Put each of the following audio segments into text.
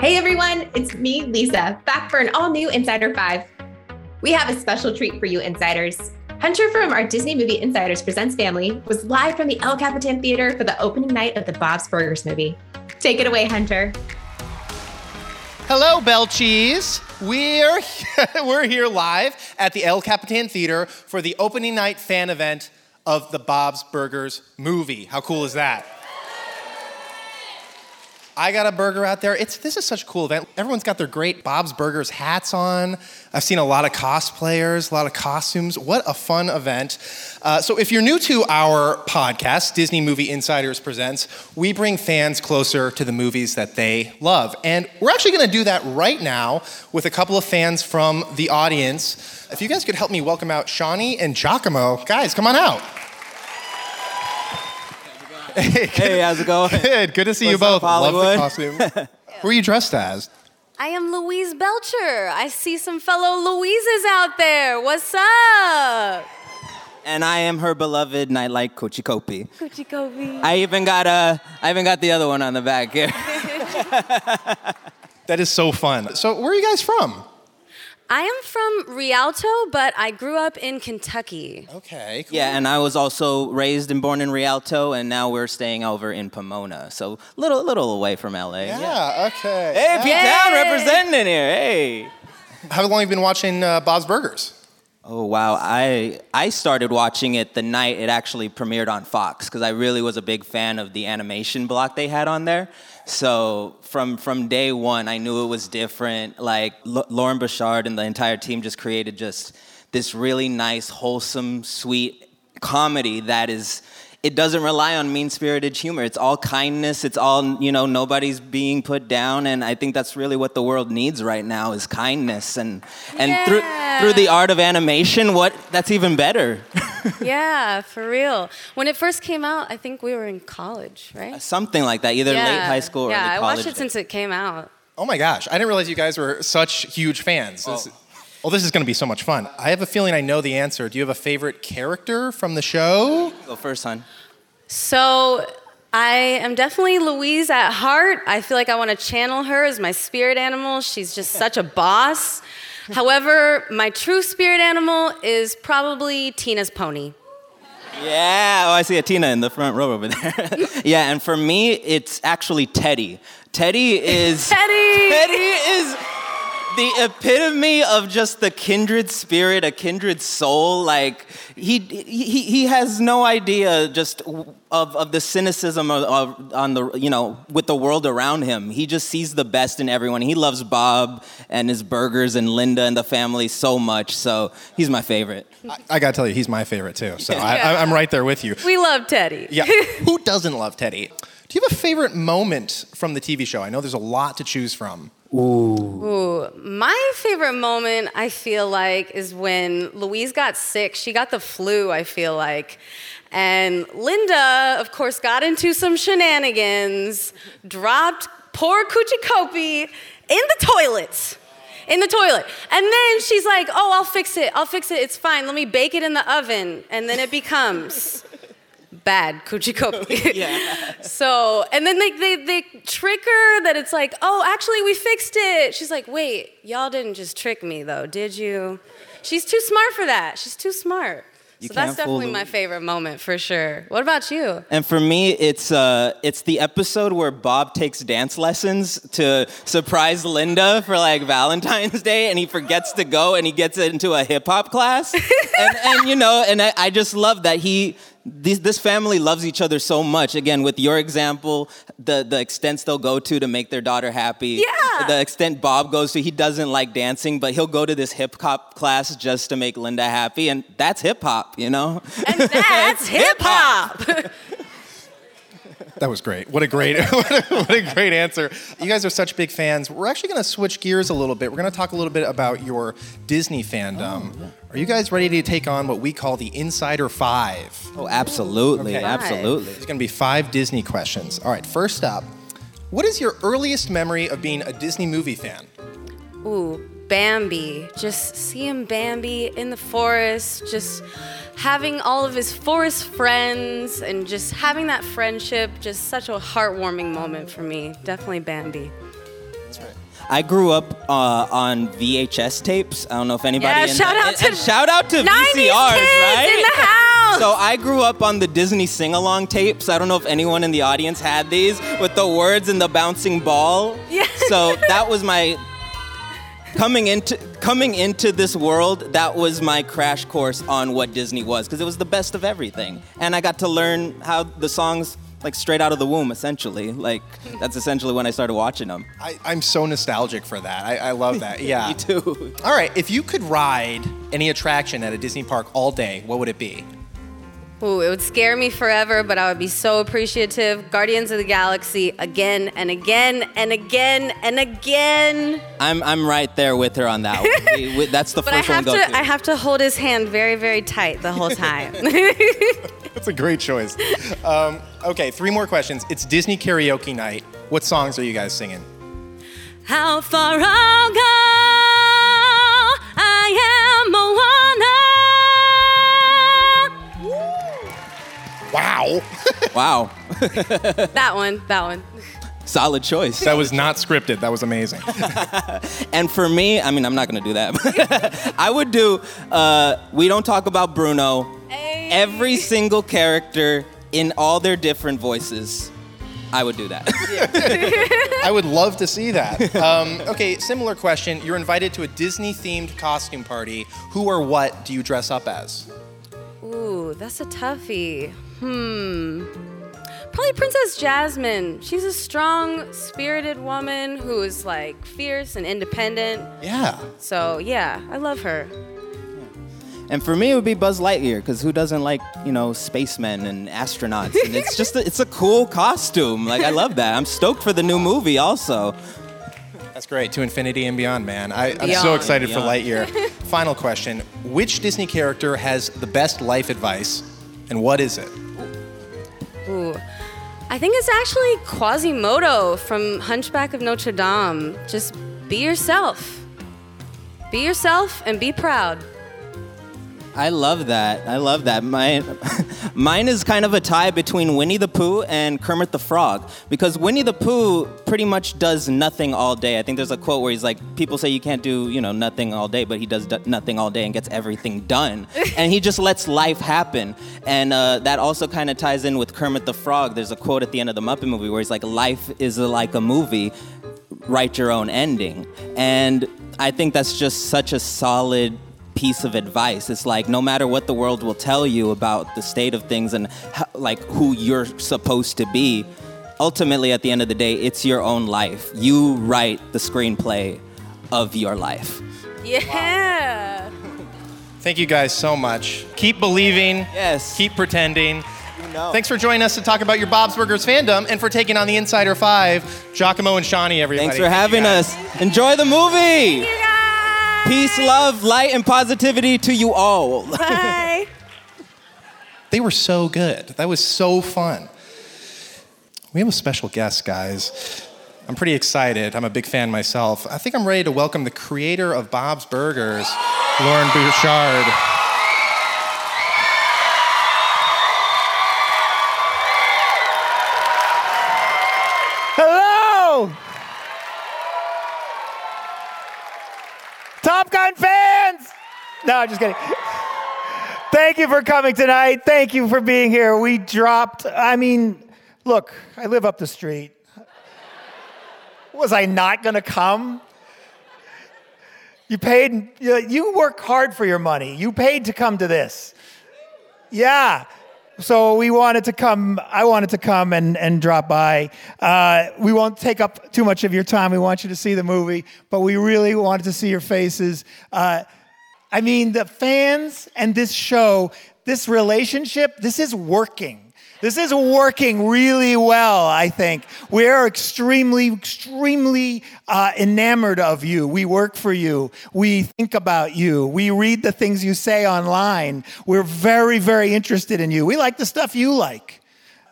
Hey everyone, it's me, Lisa, back for an all new Insider 5. We have a special treat for you, Insiders. Hunter from our Disney Movie Insiders Presents family was live from the El Capitan Theater for the opening night of the Bob's Burgers movie. Take it away, Hunter. Hello, Bell Cheese. We're we're here live at the El Capitan Theater for the opening night fan event of the Bob's Burgers movie. How cool is that? I got a burger out there. It's this is such a cool event. Everyone's got their great Bob's Burgers hats on. I've seen a lot of cosplayers, a lot of costumes. What a fun event! Uh, so, if you're new to our podcast, Disney Movie Insiders Presents, we bring fans closer to the movies that they love, and we're actually going to do that right now with a couple of fans from the audience. If you guys could help me welcome out Shawnee and Giacomo, guys, come on out. Hey, Hey, how's it going? Good. Good to see you both. up, Love the costume. Who are you dressed as? I am Louise Belcher. I see some fellow Louises out there. What's up? And I am her beloved nightlight Kuchi Kopi. Gucci Kobe. I even got a, I even got the other one on the back here. That is so fun. So, where are you guys from? I am from Rialto, but I grew up in Kentucky. Okay. Cool. yeah, and I was also raised and born in Rialto, and now we're staying over in Pomona, so little little away from LA. Yeah. Okay. Hey, P Town representing here. Hey. How long have you been watching uh, Bob's Burgers? Oh wow, I I started watching it the night it actually premiered on Fox because I really was a big fan of the animation block they had on there. So from from day one, I knew it was different. Like L- Loren Bouchard and the entire team just created just this really nice, wholesome, sweet comedy that is. It doesn't rely on mean-spirited humor. It's all kindness. It's all you know. Nobody's being put down, and I think that's really what the world needs right now is kindness. And and through Yeah. through the art of animation, what that's even better. yeah, for real. When it first came out, I think we were in college, right? Something like that, either late high school or yeah, early I college. watched it since it came out. Oh my gosh, I didn't realize you guys were such huge fans. This, oh. Oh, this is going to be so much fun. I have a feeling I know the answer. Do you have a favorite character from the show? Go first, son. So I am definitely Louise at heart. I feel like I want to channel her as my spirit animal. She's just such a boss. However, my true spirit animal is probably Tina's pony. Yeah, oh, I see a Tina in the front row over there. yeah, and for me, it's actually Teddy. Teddy is Teddy! Teddy is the epitome of just the kindred spirit, a kindred soul. Like he he, he has no idea just of, of the cynicism of, of on the you know with the world around him. He just sees the best in everyone. He loves Bob and his burgers and Linda and the family so much. So he's my favorite. I, I got to tell you, he's my favorite too. So I, I, I'm right there with you. We love Teddy. Yeah. Who doesn't love Teddy? Do you have a favorite moment from the TV show? I know there's a lot to choose from. Ooh, my favorite moment, I feel like, is when Louise got sick. She got the flu, I feel like. And Linda, of course, got into some shenanigans, dropped poor Kuchikopi in the toilet. In the toilet. And then she's like, oh, I'll fix it. I'll fix it. It's fine. Let me bake it in the oven. And then it becomes bad coochie Kuchikopi. Yeah. So, and then they, they, they trick her that it's like, oh, actually, we fixed it. She's like, wait, y'all didn't just trick me, though, did you? She's too smart for that. She's too smart. You so that's definitely my favorite moment for sure. What about you? And for me, it's uh, it's the episode where Bob takes dance lessons to surprise Linda for like Valentine's Day, and he forgets to go, and he gets into a hip hop class, and, and you know, and I, I just love that he. This, this family loves each other so much. Again, with your example, the, the extents they'll go to to make their daughter happy. Yeah. The extent Bob goes to, he doesn't like dancing, but he'll go to this hip hop class just to make Linda happy, and that's hip hop, you know? And that's hip hop. That was great. What a great, what a, what a great answer. You guys are such big fans. We're actually going to switch gears a little bit. We're going to talk a little bit about your Disney fandom. Oh, are you guys ready to take on what we call the Insider Five? Oh, absolutely, Okay. absolutely. There's going to be five Disney questions. All right, first up, what is your earliest memory of being a Disney movie fan? Ooh, Bambi. Just seeing Bambi in the forest, just having all of his forest friends, and just having that friendship, just such a heartwarming moment for me. Definitely Bambi. That's right. I grew up uh, on VHS tapes. I don't know if anybody. Yeah, shout the- out and- to and shout out to 90s VCRs, right? in the house. So I grew up on the Disney sing-along tapes. I don't know if anyone in the audience had these with the words and the bouncing ball. Yeah. So that was my coming into coming into this world. That was my crash course on what Disney was because it was the best of everything, and I got to learn how the songs. Like straight out of the womb, essentially. Like that's essentially when I started watching them. I, I'm so nostalgic for that. I, I love that. Yeah. Me too. All right, if you could ride any attraction at a Disney park all day, what would it be? Ooh, it would scare me forever, but I would be so appreciative. Guardians of the Galaxy again and again and again and again. I'm I'm right there with her on that. One. We- we- that's the But I first one have we go to, I have to hold his hand very, very tight the whole time. That's a great choice. Um, okay, three more questions. It's Disney karaoke night. What songs are you guys singing? How far I'll go, wow, That one, that one. solid choice. that was not scripted. That was amazing. And for me, I mean, I'm not gonna do that. I would do. Uh, we don't talk about Bruno. Hey. Every single character in all their different voices. I would do that. I would love to see that. Um, okay, similar question. You're invited to a Disney themed costume party. Who or what do you dress up as? Ooh, that's a toughie. Hmm. Probably Princess Jasmine. She's a strong, spirited woman who is like fierce and independent. Yeah. So, yeah, I love her. and for me, it would be Buzz Lightyear, because who doesn't like you know spacemen and astronauts? And it's just a, it's a cool costume. Like I love that. I'm stoked for the new movie also. That's great. To infinity and beyond, man. I, I'm so excited for Lightyear. Final question Which Disney character has the best life advice, and what is it? I think it's actually Quasimodo from Hunchback of Notre Dame. Just be yourself. Be yourself and be proud. I love that. I love that. Mine, mine is kind of a tie between Winnie the Pooh and Kermit the Frog because Winnie the Pooh pretty much does nothing all day. I think there's a quote where he's like, people say you can't do, you know, nothing all day, but he does d- nothing all day and gets everything done. and he just lets life happen. And uh, that also kind of ties in with Kermit the Frog. There's a quote at the end of the Muppet movie where he's like, life is like a movie write your own ending. And I think that's just such a solid piece of advice. It's like no matter what the world will tell you about the state of things and how, like who you're supposed to be, ultimately at the end of the day, it's your own life. You write the screenplay of your life. Yeah. Thank you guys so much. Keep believing. Yes. Keep pretending. You know. Thanks for joining us to talk about your Bob's Burgers fandom and for taking on the Insider Five, Giacomo and Shawnee, everybody. Thanks for Thank having us. Enjoy the movie. You guys. Peace, love, light, and positivity to you all. Bye. They were so good. That was so fun. We have a special guest, guys. I'm pretty excited. I'm a big fan myself. I think I'm ready to welcome the creator of Bob's Burgers, Loren Bouchard. No, I'm just kidding. Thank you for coming tonight. Thank you for being here. We dropped, I mean, look, I live up the street. Was I not gonna come? You paid, you you work hard for your money. You paid to come to this. Yeah. So we wanted to come, I wanted to come and, and drop by. Uh, we won't take up too much of your time. We want you to see the movie, but we really wanted to see your faces. Uh, I mean, the fans and this show, this relationship, this is working. This is working really well, I think. We're extremely, extremely uh, enamored of you. We work for you. We think about you. We read the things you say online. We're very, very interested in you. We like the stuff you like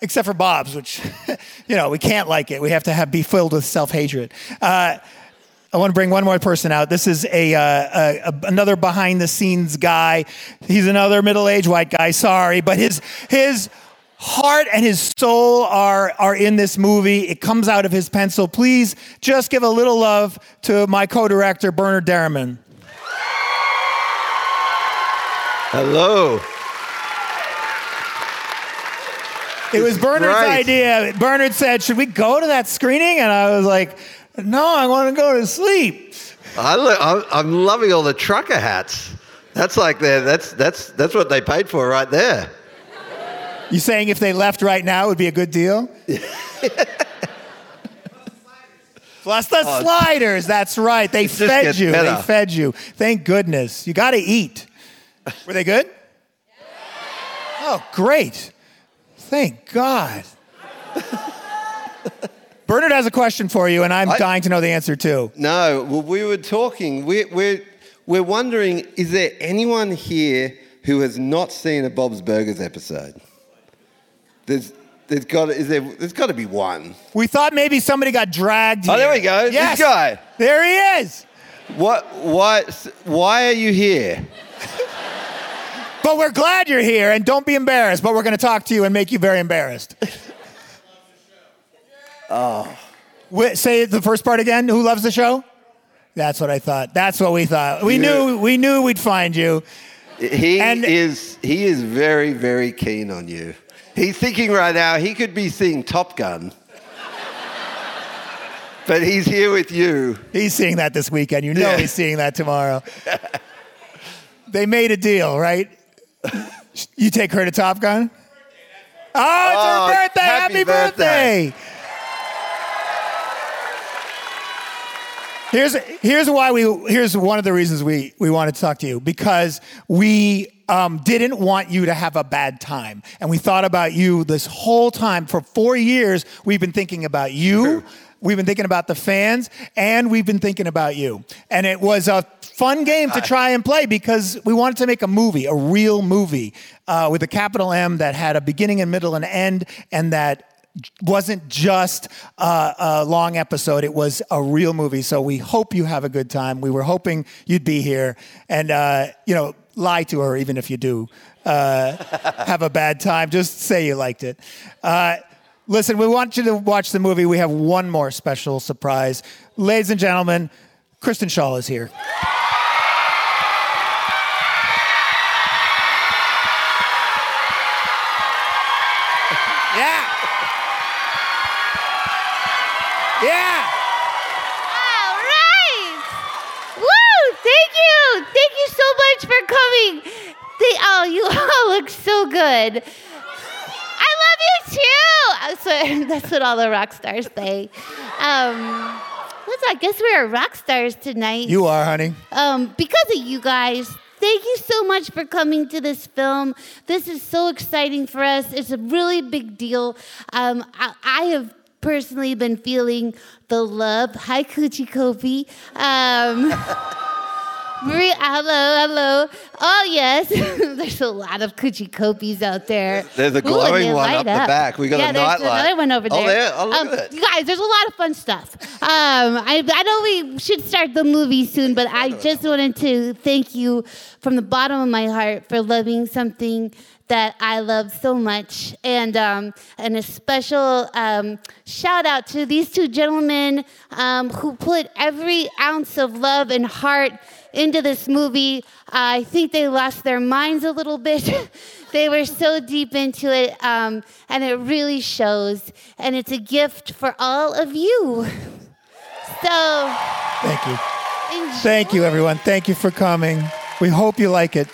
except for Bob's, which, you know, we can't like it. We have to have be filled with self hatred. Uh, I want to bring one more person out. This is a, uh, a, a another behind the scenes guy. He's another middle aged white guy. Sorry, but his his heart and his soul are, are in this movie. It comes out of his pencil. Please just give a little love to my co director, Bernard Derriman. Hello. It was Bernard's great. idea. Bernard said, Should we go to that screening? And I was like, No, I want to go to sleep. I lo- I'm, I'm loving all the trucker hats. That's like their, that's that's that's what they paid for right there. You saying if they left right now, it would be a good deal? Plus the oh, sliders. That's right. They Oh. fed you. better. They fed you. Thank goodness. You got to eat. Were they good? Oh, great. Thank God. Bernard has a question for you, and I'm I- dying to know the answer too. No, well, we were talking. We, we're we're wondering: is there anyone here who has not seen a Bob's Burgers episode? There's there's got is there there's got to be one. We thought maybe somebody got dragged. Here. Oh, there here. we go. This guy. There he is. What why why are you here? But we're glad you're here, and don't be embarrassed. But we're going to talk to you and make you very embarrassed. oh. say the first part again. Who loves the show? That's what I thought. That's what we thought. We Yeah. knew. We knew we'd find you. He And- is he is very very keen on you. He's thinking right now he could be seeing Top Gun. But he's here with you. He's seeing that this weekend. You know Yeah. he's seeing that tomorrow. they made a deal, right? You take her to Top Gun. Oh, it's Oh, her birthday! happy Happy, birthday. birthday. Here's here's why we here's one of the reasons we we wanted to talk to you. Because we um, didn't want you to have a bad time. And we thought about you this whole time. For four years we've been thinking about you. We've been thinking about the fans. And we've been thinking about you. And it was a fun game to try and play because we wanted to make a movie a real movie uh, with a capital M that had a beginning and middle and end and that wasn't just a, a long episode. It was a real movie. So we hope you have a good time. We were hoping you'd be here and, uh, you know, lie to her even if you do uh, have a bad time. Just say you liked it. Uh, listen, we want you to watch the movie. We have one more special surprise. Ladies and gentlemen, Kristen Schaal is here. Yeah. Yeah. All right. Woo! Thank you. Thank you so much for coming. They, oh, you all look so good. I love you too. Uh, So that's what all the rock stars say. Um, listen, I guess we're rock stars tonight. You are, honey. um, because of you guys. Thank you so much for coming to this film. This is so exciting for us. It's a really big deal. Um, I, I have personally been feeling the love. Hi, Kuchi Kopi. Um, Maria, hello, hello. Oh, yes. There's a lot of Coochie out there. There's a Ooh, glowing they one light up the back. We got yeah, a there's nightlight. another one over Oh, there. there. Oh, look Um, at it. You guys, there's a lot of fun stuff. Um, I, I know we should start the movie soon, but I just wanted to thank you from the bottom of my heart for loving something that I love so much. And, um, and a special um, shout out to these two gentlemen um, who put every ounce of love and heart into this movie. I think they lost their minds a little bit. they were so deep into it, um, and it really shows. And it's a gift for all of you. So, Thank you. enjoy. Thank you, everyone. Thank you for coming. We hope you like it.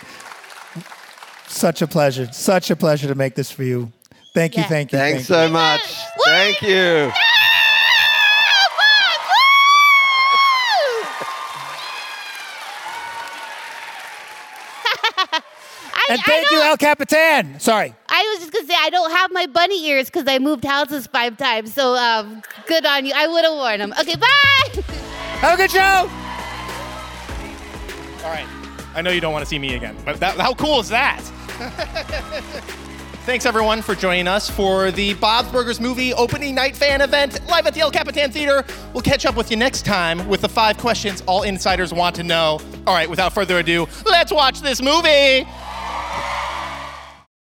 Such a pleasure. Such a pleasure to make this for you. Thank you. Yeah. Thank you. Thanks thank so much. What? Thank you. I, And thank you, El Capitan. Sorry. I was just gonna say I don't have my bunny ears because I moved houses five times. So um, good on you. I would have worn them. Okay, bye. Have a good show. All right. I know you don't want to see me again, but that, how cool is that? Thanks everyone for joining us for the Bob's Burgers movie opening night fan event live at the El Capitan Theater. We'll catch up with you next time with the five questions all insiders want to know. All right, without further ado, let's watch this movie.